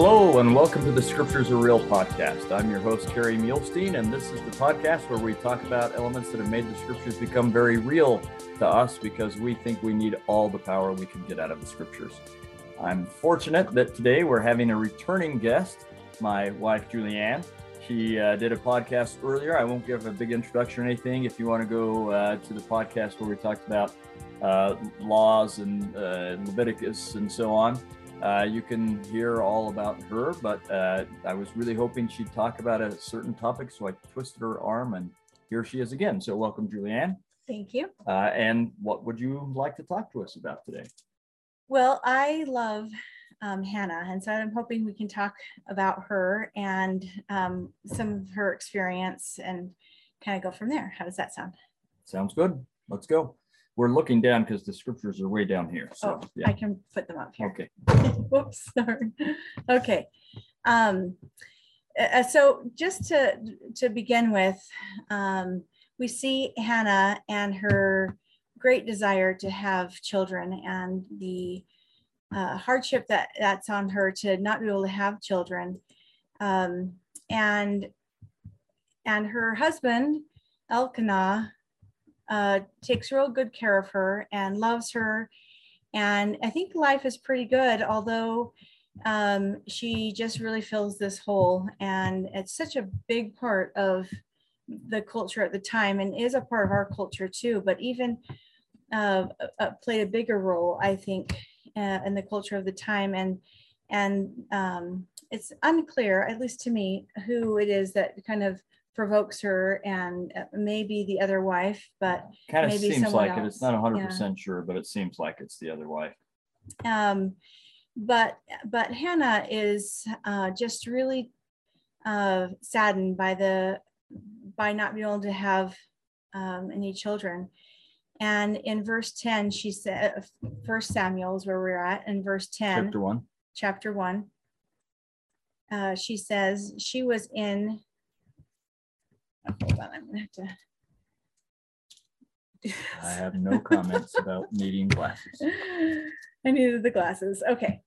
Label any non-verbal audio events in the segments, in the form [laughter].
Hello, and welcome to the Scriptures Are Real podcast. I'm your host, Kerry Muhlestein, and this is the podcast where we talk about elements that have made the Scriptures become very real to us because we think we need all the power we can get out of the Scriptures. I'm fortunate that today we're having a returning guest, my wife, Julianne. She uh, did a podcast earlier. I won't give a big introduction or anything. If you want to go uh, to the podcast where we talked about uh, laws and uh, Leviticus and so on, uh, you can hear all about her, but uh, I was really hoping she'd talk about a certain topic, so I twisted her arm, and here she is again. So, welcome, Julianne. Thank you. Uh, and what would you like to talk to us about today? Well, I love um, Hannah, and so I'm hoping we can talk about her and um, some of her experience and kind of go from there. How does that sound? Sounds good. Let's go we're looking down because the scriptures are way down here. So oh, yeah. I can put them up here. Okay. [laughs] Whoops, sorry. Okay. Um, uh, so just to to begin with, um, we see Hannah and her great desire to have children and the uh, hardship that that's on her to not be able to have children, um, and and her husband Elkanah uh, takes real good care of her and loves her. And I think life is pretty good, although um, she just really fills this hole. And it's such a big part of the culture at the time and is a part of our culture too, but even uh, uh, played a bigger role, I think, uh, in the culture of the time. And and um, it's unclear, at least to me, who it is that kind of provokes her and uh, maybe the other wife, but kind of maybe seems like else. it. It's not 100% yeah. sure, but it seems like it's the other wife. Um, but but Hannah is uh, just really uh, saddened by the by not being able to have um, any children. And in verse 10, she said, First Samuel is where we're at. In verse 10, chapter one, chapter one, uh, she says she was in Hold on, I'm gonna have to. I have no comments about needing glasses. [laughs] I needed the glasses. Okay.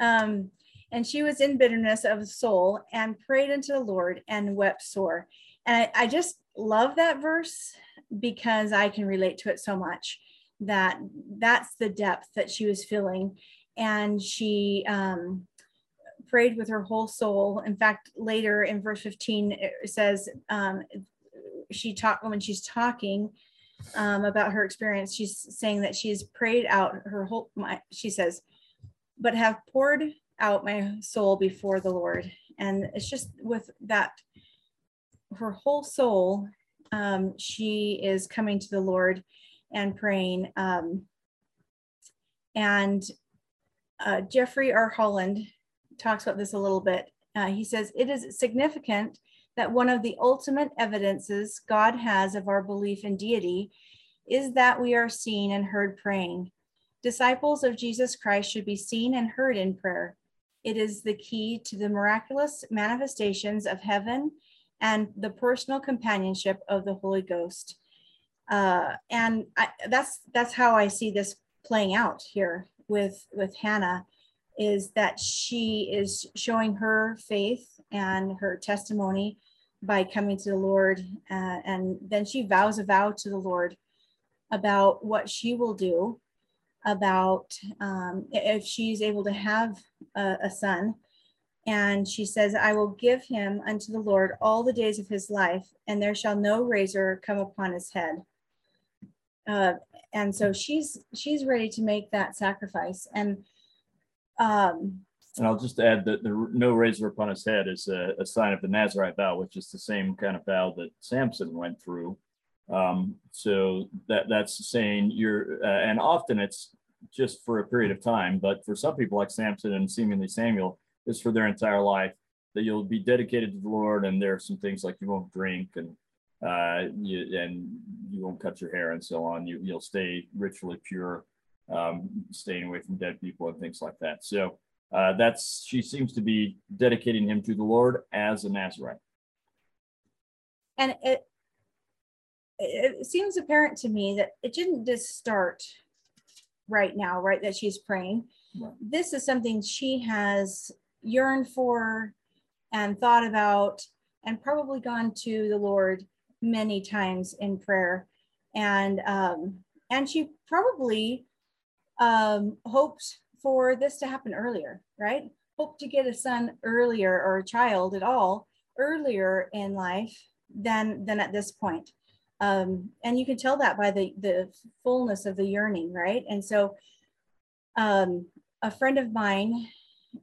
Um, and she was in bitterness of soul and prayed unto the Lord and wept sore. And I, I just love that verse because I can relate to it so much that that's the depth that she was feeling. And she um, prayed with her whole soul. In fact, later in verse 15, it says um, she talked when she's talking um, about her experience. She's saying that she's prayed out her whole. My, she says, but have poured out my soul before the Lord, and it's just with that, her whole soul. Um, she is coming to the Lord and praying. Um, and uh, Jeffrey R. Holland talks about this a little bit. Uh, he says, It is significant that one of the ultimate evidences God has of our belief in deity is that we are seen and heard praying. Disciples of Jesus Christ should be seen and heard in prayer. It is the key to the miraculous manifestations of heaven and the personal companionship of the Holy Ghost. Uh, and I, that's that's how I see this playing out here with with Hannah is that she is showing her faith and her testimony by coming to the Lord. Uh, and then she vows a vow to the Lord about what she will do about um, if she's able to have a, a son. And she says, I will give him unto the Lord all the days of his life, and there shall no razor come upon his head. Uh, and so she's she's ready to make that sacrifice. And um, and I'll just add that the no razor upon his head is a, a, sign of the Nazarite vow, which is the same kind of vow that Samson went through. Um, so that that's saying you're, uh, and often it's just for a period of time, but for some people like Samson and seemingly Samuel, it's for their entire life that you'll be dedicated to the Lord. And there are some things like you won't drink and uh, you, and you won't cut your hair and so on. You, you'll stay ritually pure, um, staying away from dead people and things like that. So uh, that's she seems to be dedicating him to the Lord as a Nazarite. And it it seems apparent to me that it didn't just start right now, right? That she's praying. Right. This is something she has yearned for and thought about and probably gone to the Lord many times in prayer. And um, and she probably um, hoped for this to happen earlier, right? Hope to get a son earlier or a child at all earlier in life than than at this point. Um, and you can tell that by the the fullness of the yearning, right? And so, um, a friend of mine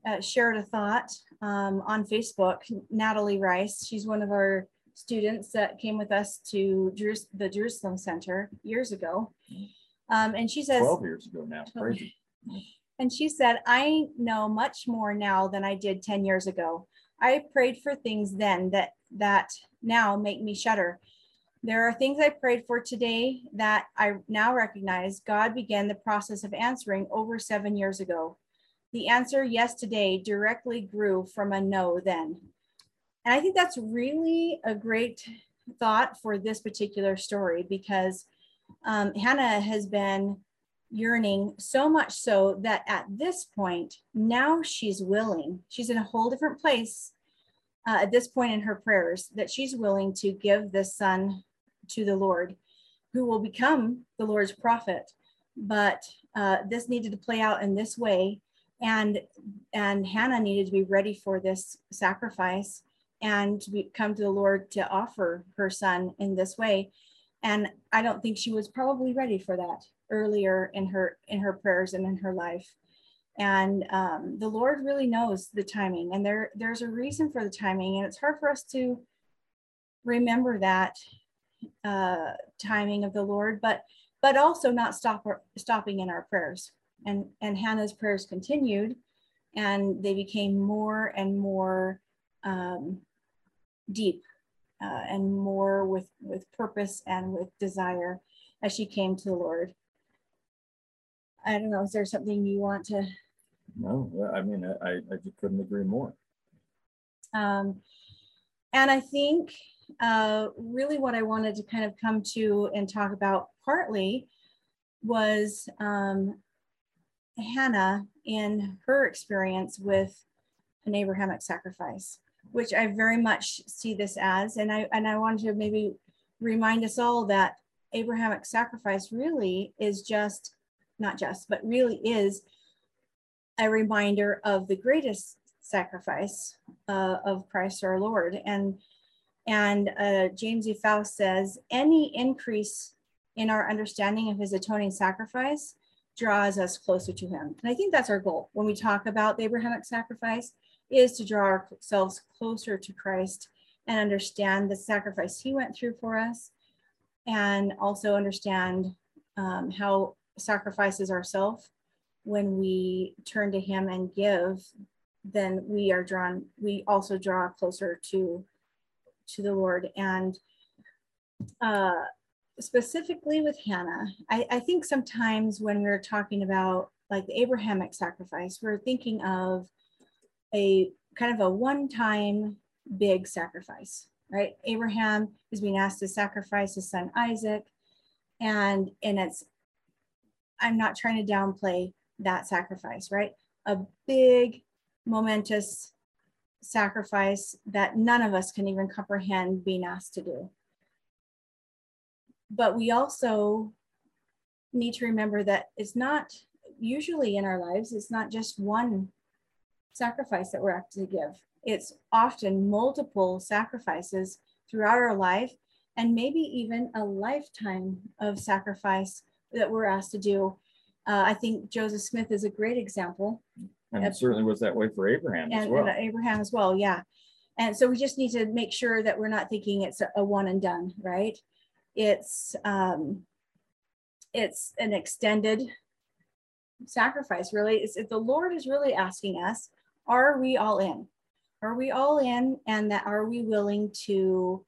uh, shared a thought um, on Facebook. Natalie Rice, she's one of our students that came with us to the Jerusalem Center years ago. Um, and she says, 12 years ago now. Crazy. And she said, I know much more now than I did 10 years ago. I prayed for things then that that now make me shudder. There are things I prayed for today that I now recognize God began the process of answering over seven years ago. The answer yes today directly grew from a no then. And I think that's really a great thought for this particular story because um, Hannah has been yearning so much so that at this point, now she's willing, she's in a whole different place uh, at this point in her prayers, that she's willing to give this son to the Lord, who will become the Lord's prophet. But uh, this needed to play out in this way. And, and Hannah needed to be ready for this sacrifice and to be, come to the Lord to offer her son in this way. And I don't think she was probably ready for that earlier in her in her prayers and in her life. And um, the Lord really knows the timing, and there there's a reason for the timing, and it's hard for us to remember that uh, timing of the Lord, but but also not stop stopping in our prayers. And and Hannah's prayers continued, and they became more and more um, deep uh, and more with with purpose and with desire as she came to the Lord. I don't know. Is there something you want to? No, I mean, I, I just couldn't agree more. Um, and I think uh, really what I wanted to kind of come to and talk about partly was um, Hannah in her experience with an Abrahamic sacrifice which I very much see this as. And I and I wanted to maybe remind us all that Abrahamic sacrifice really is just not just, but really is a reminder of the greatest sacrifice uh, of Christ our Lord. And and uh, James E. Faust says any increase in our understanding of his atoning sacrifice draws us closer to him. And I think that's our goal when we talk about the Abrahamic sacrifice is to draw ourselves closer to Christ and understand the sacrifice he went through for us and also understand um, how sacrifices ourselves when we turn to him and give then we are drawn we also draw closer to to the lord. And uh specifically with hannah I, I think sometimes when we're talking about like the abrahamic sacrifice we're thinking of a kind of a one-time big sacrifice, right? Abraham is being asked to sacrifice his son Isaac, and and it's I'm not trying to downplay that sacrifice, right? A big, momentous sacrifice that none of us can even comprehend being asked to do. But we also need to remember that it's not usually in our lives, it's not just one sacrifice that we're asked to give. It's often multiple sacrifices throughout our life, and maybe even a lifetime of sacrifice that we're asked to do. Uh, I think Joseph Smith is a great example. And it certainly was that way for Abraham and, as well. And Abraham as well, yeah. And so we just need to make sure that we're not thinking it's a, a one and done, right? It's um, it's an extended sacrifice. Really, it's, the Lord is really asking us are we all in? Are we all in? And that are we willing to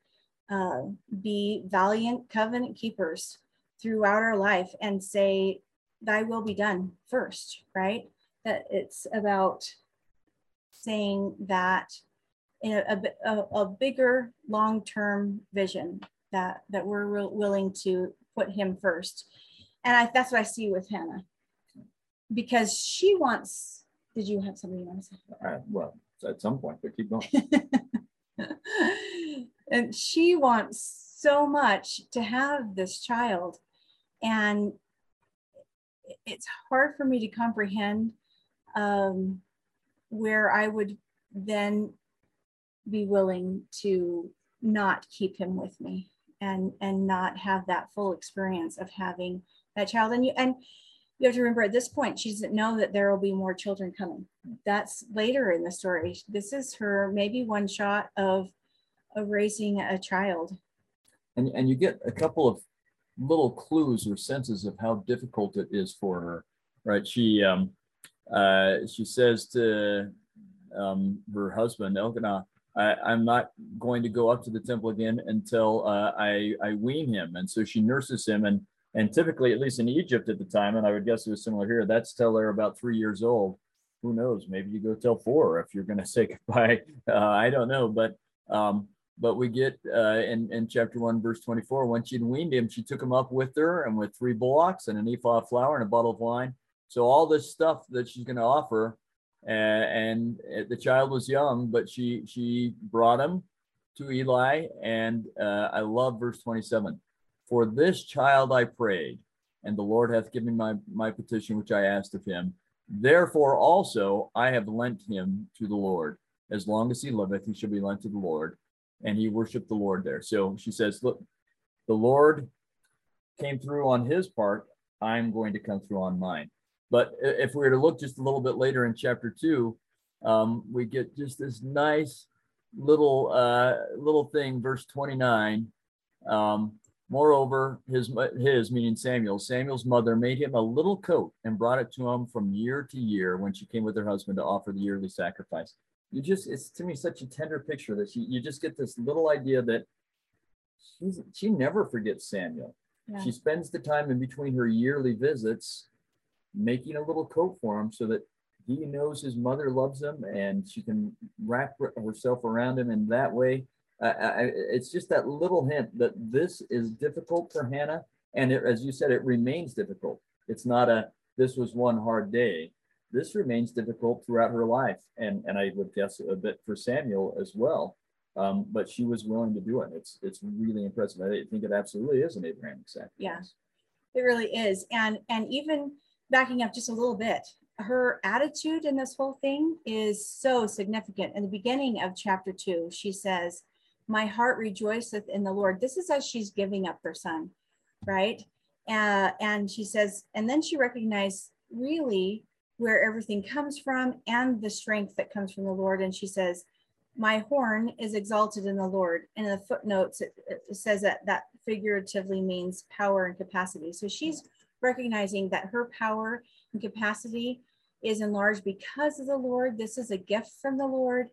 uh, be valiant covenant keepers throughout our life and say, Thy will be done first, right? That it's about saying that in a, a, a bigger long-term vision that that we're re- willing to put him first and I, that's what i see with hannah because she wants did you have something you want to say? Uh, well, at some point, but keep going. [laughs] and she wants so much to have this child. And it's hard for me to comprehend um, where I would then be willing to not keep him with me and and not have that full experience of having that child and you and you have to remember at this point she doesn't know that there will be more children coming that's later in the story this is her maybe one shot of of raising a child and and you get a couple of little clues or senses of how difficult it is for her right she um uh she says to um her husband elkanah I, am not going to go up to the temple again until uh, I, I wean him. And so she nurses him. And, and typically, at least in Egypt at the time, and I would guess it was similar here, that's till they're about three years old. Who knows? Maybe you go till four if you're going [laughs] to say goodbye. Uh, I don't know. But um, but we get uh, in, in chapter 1, verse 24, when she'd weaned him, she took him up with her and with three bullocks and an ephah of flour and a bottle of wine. So all this stuff that she's going to offer and, and the child was young, but she she brought him to Eli, and uh, I love verse 27. For this child I prayed, and the Lord hath given my my petition which I asked of him. Therefore also I have lent him to the Lord. As long as he liveth, he shall be lent to the Lord. And he worshiped the Lord there. So she says, Look, the Lord came through on his part. I'm going to come through on mine. But if we were to look just a little bit later in chapter two, um, we get just this nice little uh, little thing, verse 29. Um, Moreover, his his meaning Samuel, Samuel's mother made him a little coat and brought it to him from year to year when she came with her husband to offer the yearly sacrifice. You just it's to me such a tender picture that she you just get this little idea that she's she never forgets Samuel. Yeah. She spends the time in between her yearly visits making a little coat for him so that he knows his mother loves him and she can wrap herself around him in that way. Uh, I, it's just that little hint that this is difficult for Hannah. And it, as you said, it remains difficult. It's not a, this was one hard day. This remains difficult throughout her life. And, and I would guess a bit for Samuel as well. Um, but she was willing to do it. It's, it's really impressive. I think it absolutely is an Abrahamic sacrifice. Yeah, it really is. And, and even backing up just a little bit, her attitude in this whole thing is so significant. In the beginning of chapter two, she says, My heart rejoiceth in the Lord. This is as she's giving up her son, right? Uh, and she says, and then she recognized really where everything comes from and the strength that comes from the Lord. And she says, My horn is exalted in the Lord. And in the footnotes, it, it says that that figuratively means power and capacity. So she's recognizing that her power and capacity is enlarged because of the Lord. This is a gift from the Lord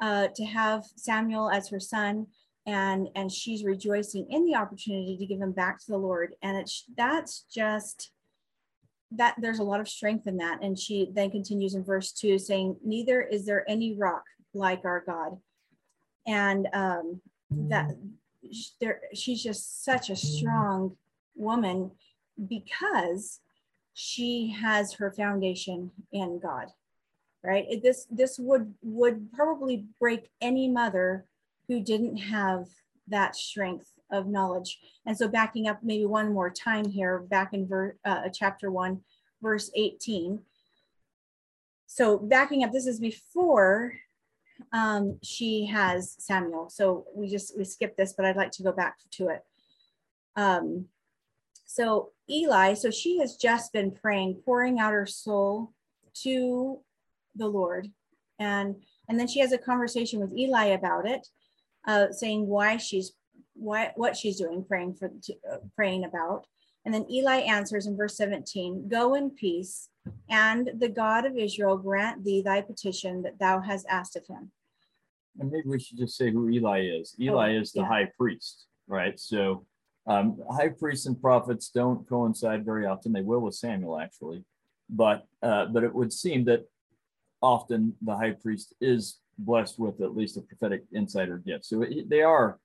uh, to have Samuel as her son. And, and she's rejoicing in the opportunity to give him back to the Lord. And it's that's just that there's a lot of strength in that. And she then continues in verse two saying, Neither is there any rock like our God. And um, that there, she's just such a strong woman because she has her foundation in God, right? It, this this would would probably break any mother who didn't have that strength of knowledge. And so, backing up maybe one more time here, back in ver, uh, chapter one, verse eighteen. So backing up, this is before um, she has Samuel. So we just we skipped this, but I'd like to go back to it. Um, so Eli, so she has just been praying, pouring out her soul to the Lord. And and then she has a conversation with Eli about it, uh, saying why she's why what she's doing, praying for uh, praying about. And then Eli answers in verse 17, Go in peace, and the God of Israel grant thee thy petition that thou hast asked of him. And maybe we should just say who Eli is. Eli oh, is the yeah. high priest, right? So um, high priests and prophets don't coincide very often. They will with Samuel, actually, but uh, but it would seem that often the high priest is blessed with at least a prophetic insider gift. So it, they are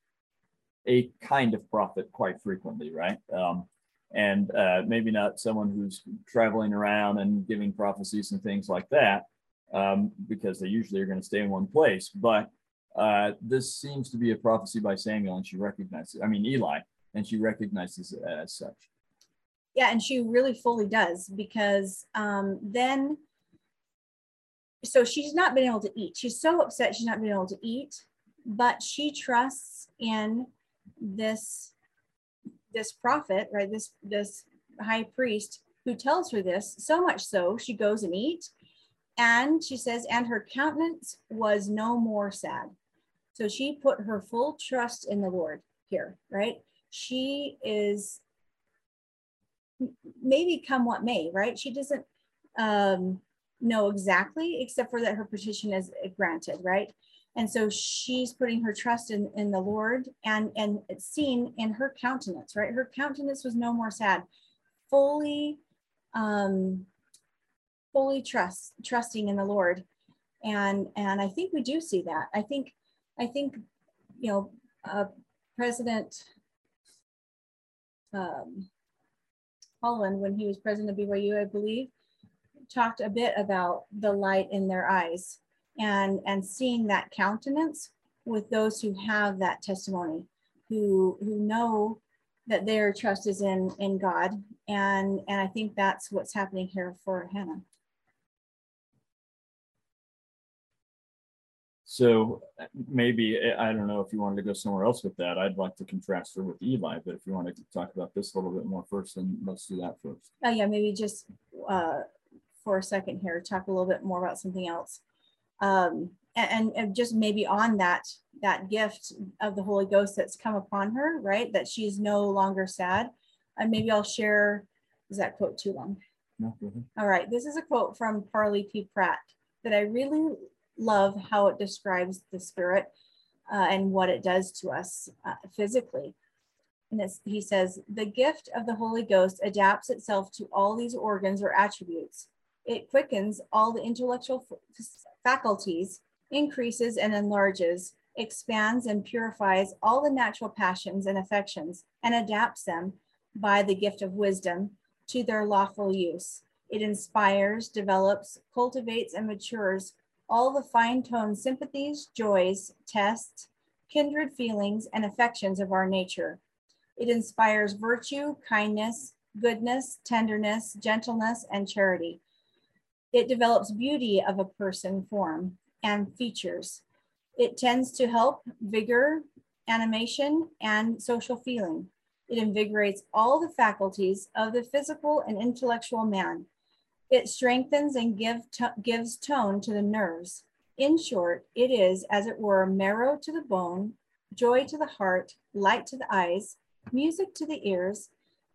a kind of prophet quite frequently, right? Um, and uh, maybe not someone who's traveling around and giving prophecies and things like that, um, because they usually are going to stay in one place. But uh, this seems to be a prophecy by Samuel, and she recognizes, I mean, Eli, and she recognizes it as such. Yeah, and she really fully does because um, then, so she's not been able to eat. She's so upset she's not been able to eat, but she trusts in this this prophet, right? This this high priest who tells her this. So much so, she goes and eat, and she says, and her countenance was no more sad. So she put her full trust in the Lord here, right? She is maybe come what may, right? She doesn't um, know exactly, except for that her petition is granted, right? And so she's putting her trust in, in the Lord and, and it's seen in her countenance, right? Her countenance was no more sad, fully, um, fully trust, trusting in the Lord. And, and I think we do see that. I think, I think, you know, uh, President um, Holland, when he was president of BYU, I believe, talked a bit about the light in their eyes and, and seeing that countenance with those who have that testimony, who, who know that their trust is in, in God. And, and I think that's what's happening here for Hannah. So maybe I don't know if you wanted to go somewhere else with that. I'd like to contrast her with Eli, but if you want to talk about this a little bit more first, then let's do that first. Oh yeah, maybe just uh, for a second here, talk a little bit more about something else, um, and, and just maybe on that that gift of the Holy Ghost that's come upon her, right? That she's no longer sad. And maybe I'll share. Is that quote too long? No, All right, this is a quote from Parley P. Pratt that I really love how it describes the spirit uh, and what it does to us uh, physically. And he says, the gift of the Holy Ghost adapts itself to all these organs or attributes. It quickens all the intellectual faculties, increases and enlarges, expands and purifies all the natural passions and affections, and adapts them by the gift of wisdom to their lawful use. It inspires, develops, cultivates, and matures all the fine-toned sympathies, joys, tests, kindred feelings, and affections of our nature. It inspires virtue, kindness, goodness, tenderness, gentleness, and charity. It develops beauty of a person form and features. It tends to help vigor, animation, and social feeling. It invigorates all the faculties of the physical and intellectual man. It strengthens and give gives tone to the nerves. In short, it is, as it were, marrow to the bone, joy to the heart, light to the eyes, music to the ears,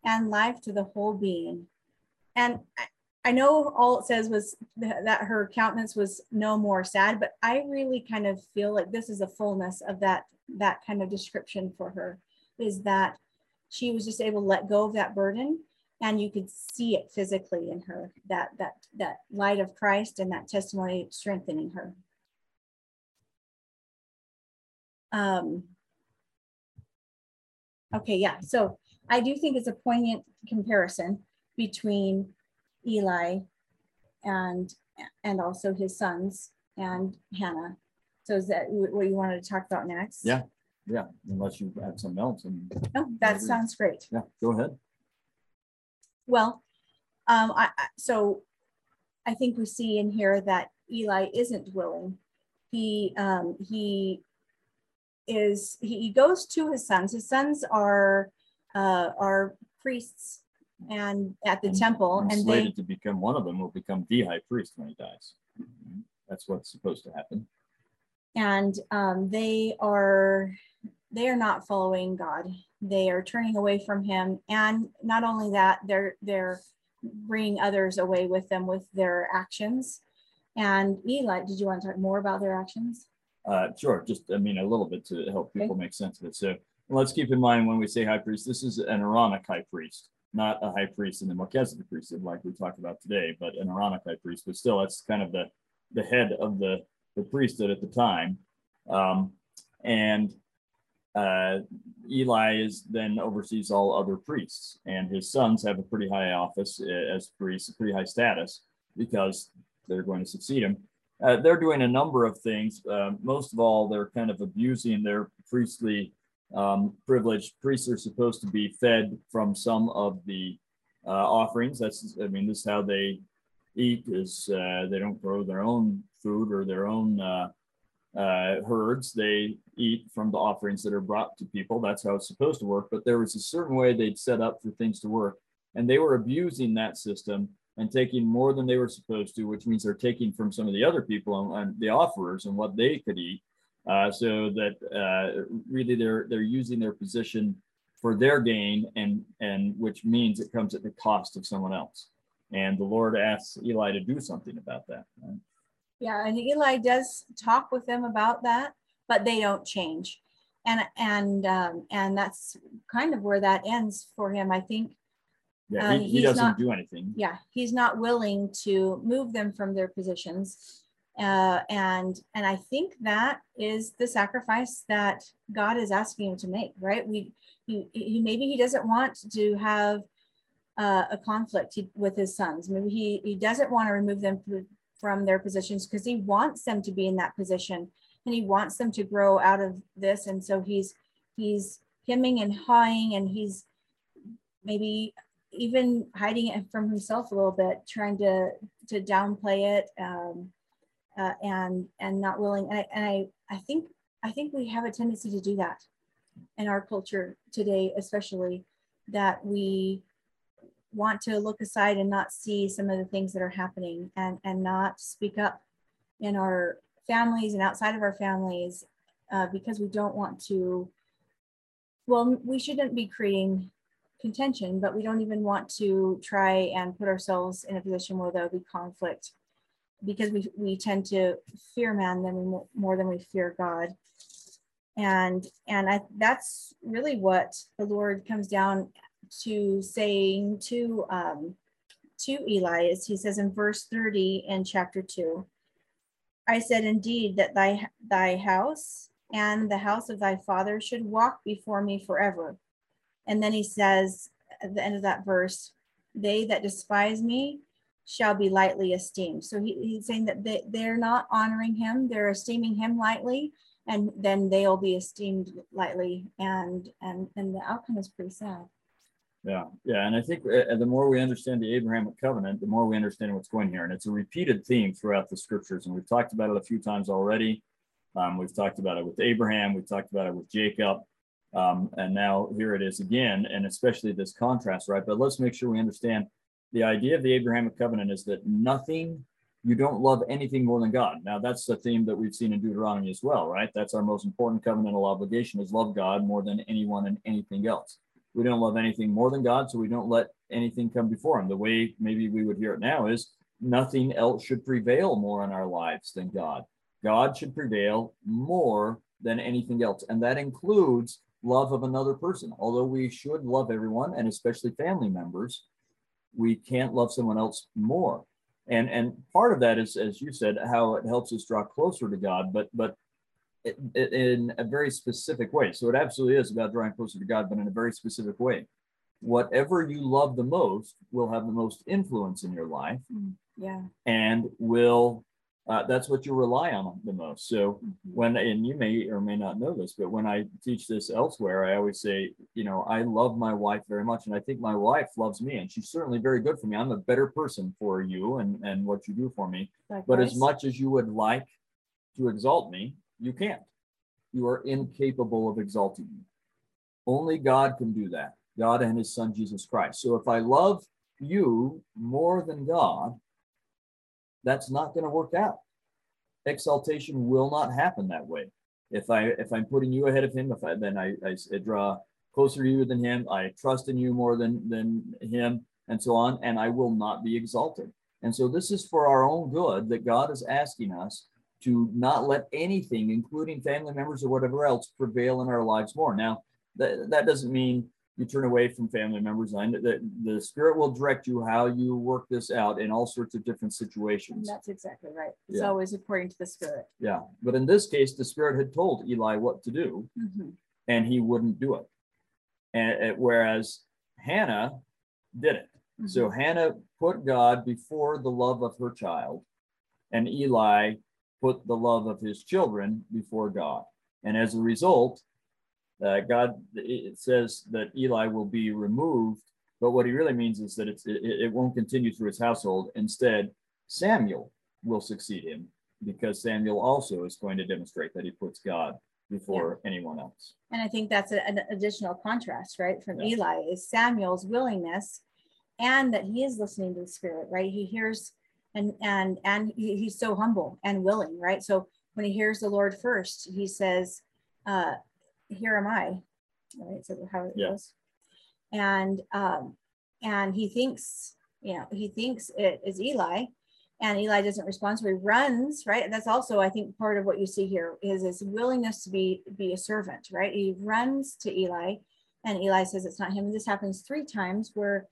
and life to the whole being. And I know all it says was that her countenance was no more sad, but I really kind of feel like this is a fullness of that that kind of description for her is that she was just able to let go of that burden and you could see it physically in her that that that light of christ and that testimony strengthening her. Um okay yeah so i do think it's a poignant comparison between eli and and also his sons and hannah. So is that what you wanted to talk about next? Yeah yeah unless you have something else and oh that sounds great. Yeah go ahead. Well, um, I, so I think we see in here that Eli isn't willing. He um, he is he goes to his sons. His sons are uh, are priests and at the and, temple, and, and slated they, to become one of them will become the high priest when he dies. That's what's supposed to happen. And um, they are they are not following God. They are turning away from Him, and not only that, they're they're bringing others away with them with their actions. And Eli, did you want to talk more about their actions? Uh, sure. Just I mean a little bit to help people okay. make sense of it. So let's keep in mind when we say high priest, this is an Aaronic high priest, not a high priest in the Melchizedek priesthood like we talked about today, but an Aaronic high priest. But still, that's kind of the the head of the the priesthood at the time. Um, and uh, Eli is then oversees all other priests, and his sons have a pretty high office uh, as priests, a pretty high status because they're going to succeed him. uh, they're doing a number of things. Uh, most of all, they're kind of abusing their priestly um, privilege. Priests are supposed to be fed from some of the uh, offerings. That's, I mean, this is how they eat. Is uh, they don't grow their own food or their own uh, uh, herds. They eat from the offerings that are brought to people. That's how it's supposed to work. But there was a certain way they'd set up for things to work, and they were abusing that system and taking more than they were supposed to, which means they're taking from some of the other people and, and the offerers and what they could eat. Uh, so that uh, really they're they're using their position for their gain and and which means it comes at the cost of someone else. And the Lord asks Eli to do something about that. Right? Yeah, and Eli does talk with them about that, but they don't change. And and um, and that's kind of where that ends for him. I think yeah, he, uh, he doesn't not, do anything. Yeah, he's not willing to move them from their positions. Uh, and and I think that is the sacrifice that God is asking him to make, right? We he, he maybe he doesn't want to have uh, a conflict with his sons. Maybe he he doesn't want to remove them from their positions because he wants them to be in that position and he wants them to grow out of this. And so he's he's hemming and hawing and he's maybe even hiding it from himself a little bit, trying to to downplay it, um, uh, and and not willing. And I, and I I think I think we have a tendency to do that in our culture today, especially that we want to look aside and not see some of the things that are happening and and not speak up in our families and outside of our families uh, because we don't want to well we shouldn't be creating contention, but we don't even want to try and put ourselves in a position where there'll be conflict because we, we tend to fear man than we, more than we fear God. And, and I, that's really what the Lord comes down to saying to, um, to Eli is he says in verse 30 in chapter 2, I said, indeed, that thy, thy house and the house of thy father should walk before me forever. And then he says at the end of that verse, they that despise me shall be lightly esteemed. So he, he's saying that they, they're not honoring him, they're esteeming him lightly, and then they'll be esteemed lightly. And and and the outcome is pretty sad. Yeah, yeah, and I think uh, the more we understand the Abrahamic covenant, the more we understand what's going here, and it's a repeated theme throughout the scriptures, and we've talked about it a few times already. Um, we've talked about it with Abraham, we've talked about it with Jacob, um, and now here it is again, and especially this contrast, right? But let's make sure we understand the idea of the Abrahamic covenant is that nothing, you don't love anything more than God. Now that's the theme that we've seen in Deuteronomy as well, right? That's our most important covenantal obligation is love God more than anyone and anything else. We don't love anything more than God, so we don't let anything come before him. The way maybe we would hear it now is nothing else should prevail more in our lives than God. God should prevail more than anything else. And that includes love of another person. Although we should love everyone and especially family members, we can't love someone else more. And and part of that is, as you said, how it helps us draw closer to God, but but it, it, in a very specific way. So it absolutely is about drawing closer to God, but in a very specific way. Whatever you love the most will have the most influence in your life. Mm, yeah. And will uh, that's what you rely on the most. So mm-hmm. when, and you may or may not know this, but when I teach this elsewhere, I always say, you know, I love my wife very much, and I think my wife loves me, and she's certainly very good for me. I'm a better person for you and and what you do for me. Likewise. But as much as you would like to exalt me, you can't. You are incapable of exalting me. Only God can do that. God and His Son Jesus Christ. So if I love you more than God, that's not going to work out. Exaltation will not happen that way. If I if I'm putting you ahead of him, if I then I, I, I draw closer to you than him, I trust in you more than than him, and so on, and I will not be exalted. And so this is for our own good that God is asking us to not let anything, including family members or whatever else, prevail in our lives more. Now, that, that doesn't mean you turn away from family members. And the, the Spirit will direct you how you work this out in all sorts of different situations. That's exactly right. It's yeah. always according to the Spirit. Yeah. But in this case, the Spirit had told Eli what to do, mm-hmm. and he wouldn't do it. And whereas Hannah did it. Mm-hmm. So Hannah put God before the love of her child, and Eli put the love of his children before God. And as a result, uh, God, it says that Eli will be removed, but what he really means is that it's, it, it won't continue through his household. Instead, Samuel will succeed him because Samuel also is going to demonstrate that he puts God before yeah. anyone else. And I think that's a, an additional contrast, right, from yeah. Eli is Samuel's willingness and that he is listening to the spirit, right? He hears and and and he, he's so humble and willing, right? So when he hears the Lord first, he says, uh, here am I, right? So how it yeah. goes. And um, and he thinks, you know, he thinks it is Eli, and Eli doesn't respond, so he runs, right? That's also, I think, part of what you see here is his willingness to be be a servant, right? He runs to Eli, and Eli says it's not him. And this happens three times where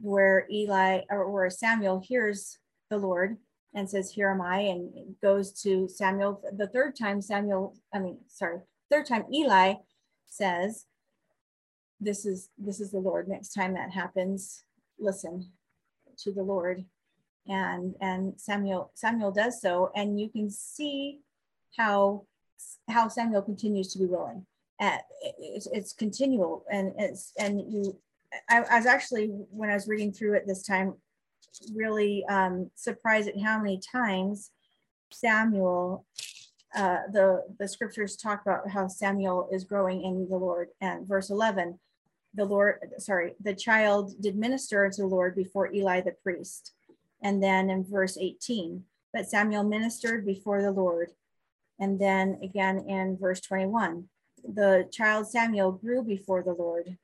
where Eli or where Samuel hears the Lord and says, Here am I, and goes to Samuel. The third time, Samuel, I mean, sorry, third time Eli says, This is this is the Lord. Next time that happens, listen to the Lord and and Samuel Samuel does so, and you can see how how Samuel continues to be willing. Uh, it's, it's continual, and it's and you. I, I, was actually when I was reading through it this time, really um, surprised at how many times Samuel. Uh, the the scriptures talk about how Samuel is growing in the Lord, and verse eleven, the Lord, sorry, the child did minister to the Lord before Eli the priest and then in verse 18, but Samuel ministered before the Lord. And then again in verse 21, the child Samuel grew before the Lord.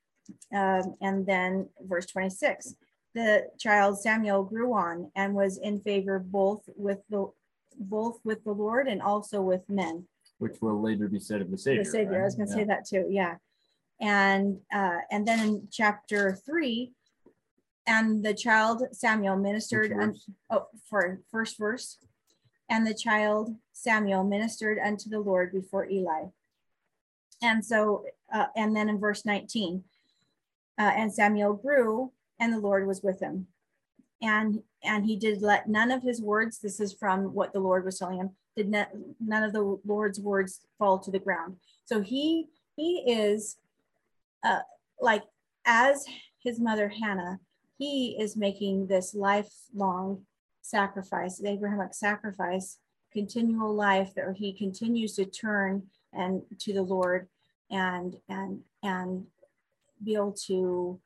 Um, and then verse 26, the child Samuel grew on and was in favor both with the both with the Lord and also with men. Which will later be said of the Savior. The Savior. Right? I was going to yeah. say that too. Yeah. And uh, and then in chapter three, and the child Samuel ministered un, oh, for first verse, and the child Samuel ministered unto the Lord before Eli. And so, uh, and then in verse 19, uh, and Samuel grew, and the Lord was with him, and and he did let none of his words. This is from what the Lord was telling him. Did not, none of the Lord's words fall to the ground. So he he is uh, like as his mother Hannah he is making this lifelong sacrifice, the Abrahamic sacrifice, continual life that he continues to turn and to the Lord and and and be able to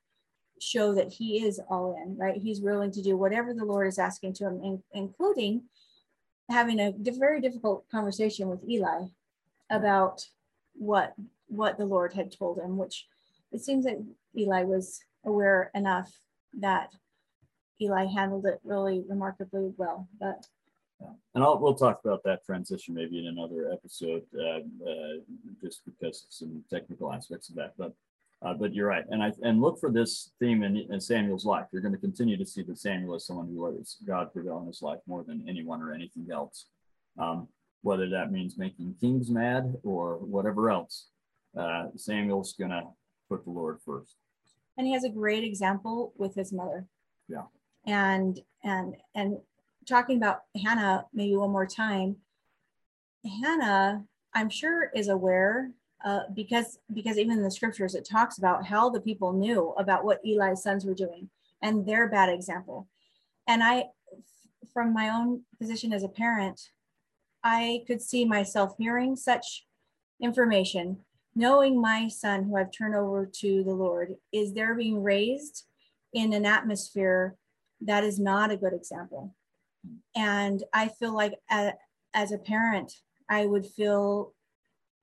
show that he is all in, right? He's willing to do whatever the Lord is asking to him, in, including having a very difficult conversation with Eli about what what the Lord had told him, which it seems that Eli was aware enough that Eli handled it really remarkably well. But and I'll, we'll talk about that transition maybe in another episode, uh, uh, just because of some technical aspects of that. But uh, but you're right, and I and look for this theme in, in Samuel's life. You're going to continue to see that Samuel is someone who lets God prevail in his life more than anyone or anything else. Um, whether that means making kings mad or whatever else, uh, Samuel's going to put the Lord first and he has a great example with his mother. Yeah. And and and talking about Hannah maybe one more time. Hannah, I'm sure, is aware uh, because because even in the scriptures it talks about how the people knew about what Eli's sons were doing and their bad example. And I, from my own position as a parent, I could see myself hearing such information knowing my son who I've turned over to the Lord is there being raised in an atmosphere that is not a good example. And I feel like as a parent, I would feel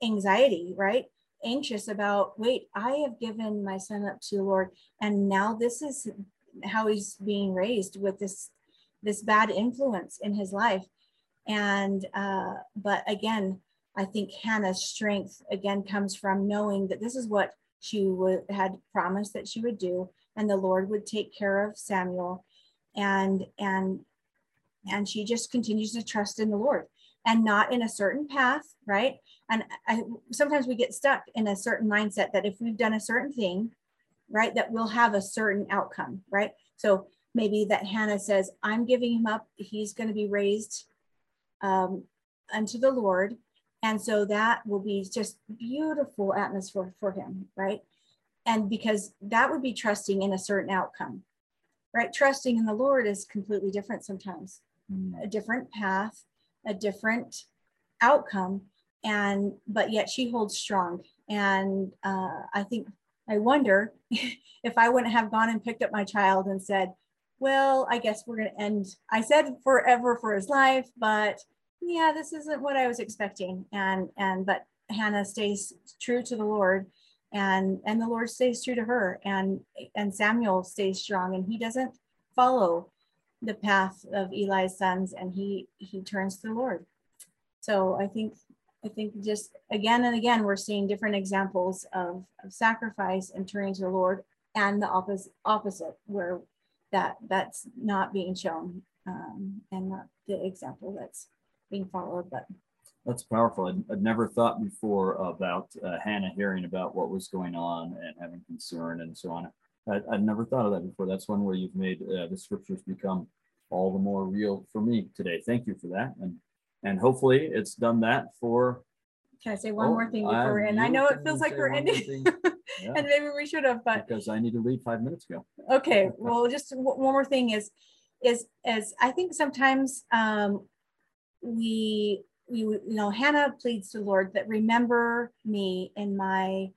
anxiety, right? Anxious about, wait, I have given my son up to the Lord, and now this is how he's being raised with this this bad influence in his life. And uh, but again, I think Hannah's strength again comes from knowing that this is what she would, had promised that she would do, and the Lord would take care of Samuel, and and and she just continues to trust in the Lord and not in a certain path, right? And I, sometimes we get stuck in a certain mindset that if we've done a certain thing, right, that we'll have a certain outcome, right? So maybe that Hannah says, "I'm giving him up. He's going to be raised um, unto the Lord. And so that will be just beautiful atmosphere for him, right? And because that would be trusting in a certain outcome, right? Trusting in the Lord is completely different sometimes, mm. a different path, a different outcome. And, but yet she holds strong. And uh, I think, I wonder [laughs] if I wouldn't have gone and picked up my child and said, well, I guess we're going to end. I said forever for his life, but yeah, this isn't what I was expecting. And, and, but Hannah stays true to the Lord and, and the Lord stays true to her and, and Samuel stays strong and he doesn't follow the path of Eli's sons and he, he turns to the Lord. So I think, I think just again and again, we're seeing different examples of, of sacrifice and turning to the Lord and the opposite, opposite where that that's not being shown um, and not the example that's being followed. But that's powerful. I'd, I'd never thought before about uh, Hannah hearing about what was going on and having concern and so on. I, would never thought of that before. That's one where you've made uh, the scriptures become all the more real for me today. Thank you for that. And and hopefully it's done that for can I say one oh, more thing before we end? I know it feels like we're ending, [laughs] yeah. and maybe we should have, but because I need to leave five minutes ago. Okay, [laughs] well, just one more thing is, is as I think sometimes um, we, we, you know, Hannah pleads to the Lord that remember me in my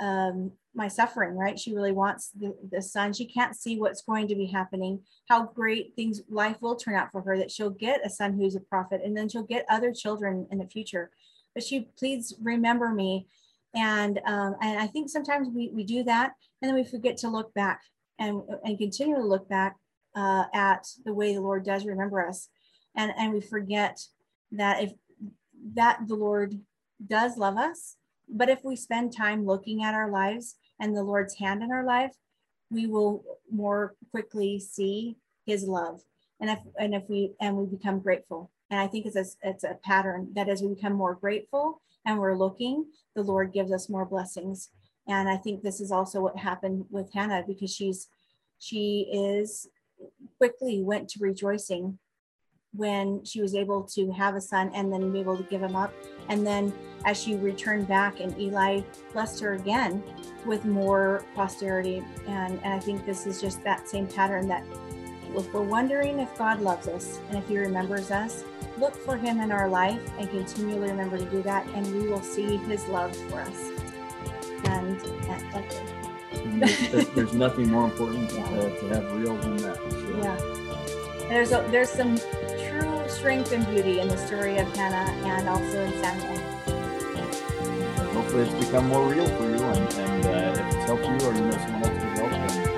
um, my suffering, right? She really wants the, the son. She can't see what's going to be happening, how great things life will turn out for her, that she'll get a son who's a prophet, and then she'll get other children in the future but she please remember me. And, um, and I think sometimes we, we do that and then we forget to look back and, and continue to look back uh, at the way the Lord does remember us. And, and we forget that if that the Lord does love us, but if we spend time looking at our lives and the Lord's hand in our life, we will more quickly see his love. And if, and if we, and we become grateful. And I think it's a, it's a pattern that as we become more grateful and we're looking, the Lord gives us more blessings. And I think this is also what happened with Hannah because she's she is quickly went to rejoicing when she was able to have a son and then be able to give him up. And then as she returned back and Eli blessed her again with more posterity. And, and I think this is just that same pattern that if we're wondering if God loves us and if he remembers us, look for him in our life and continually remember to do that and we will see his love for us and, that's it there's nothing more important [laughs] to, to, have real than that so. yeah there's a, there's some strength and beauty in the story of hannah and also in samuel. Hopefully it's become more real for you and, and uh, if it's helped you or you know someone else can help then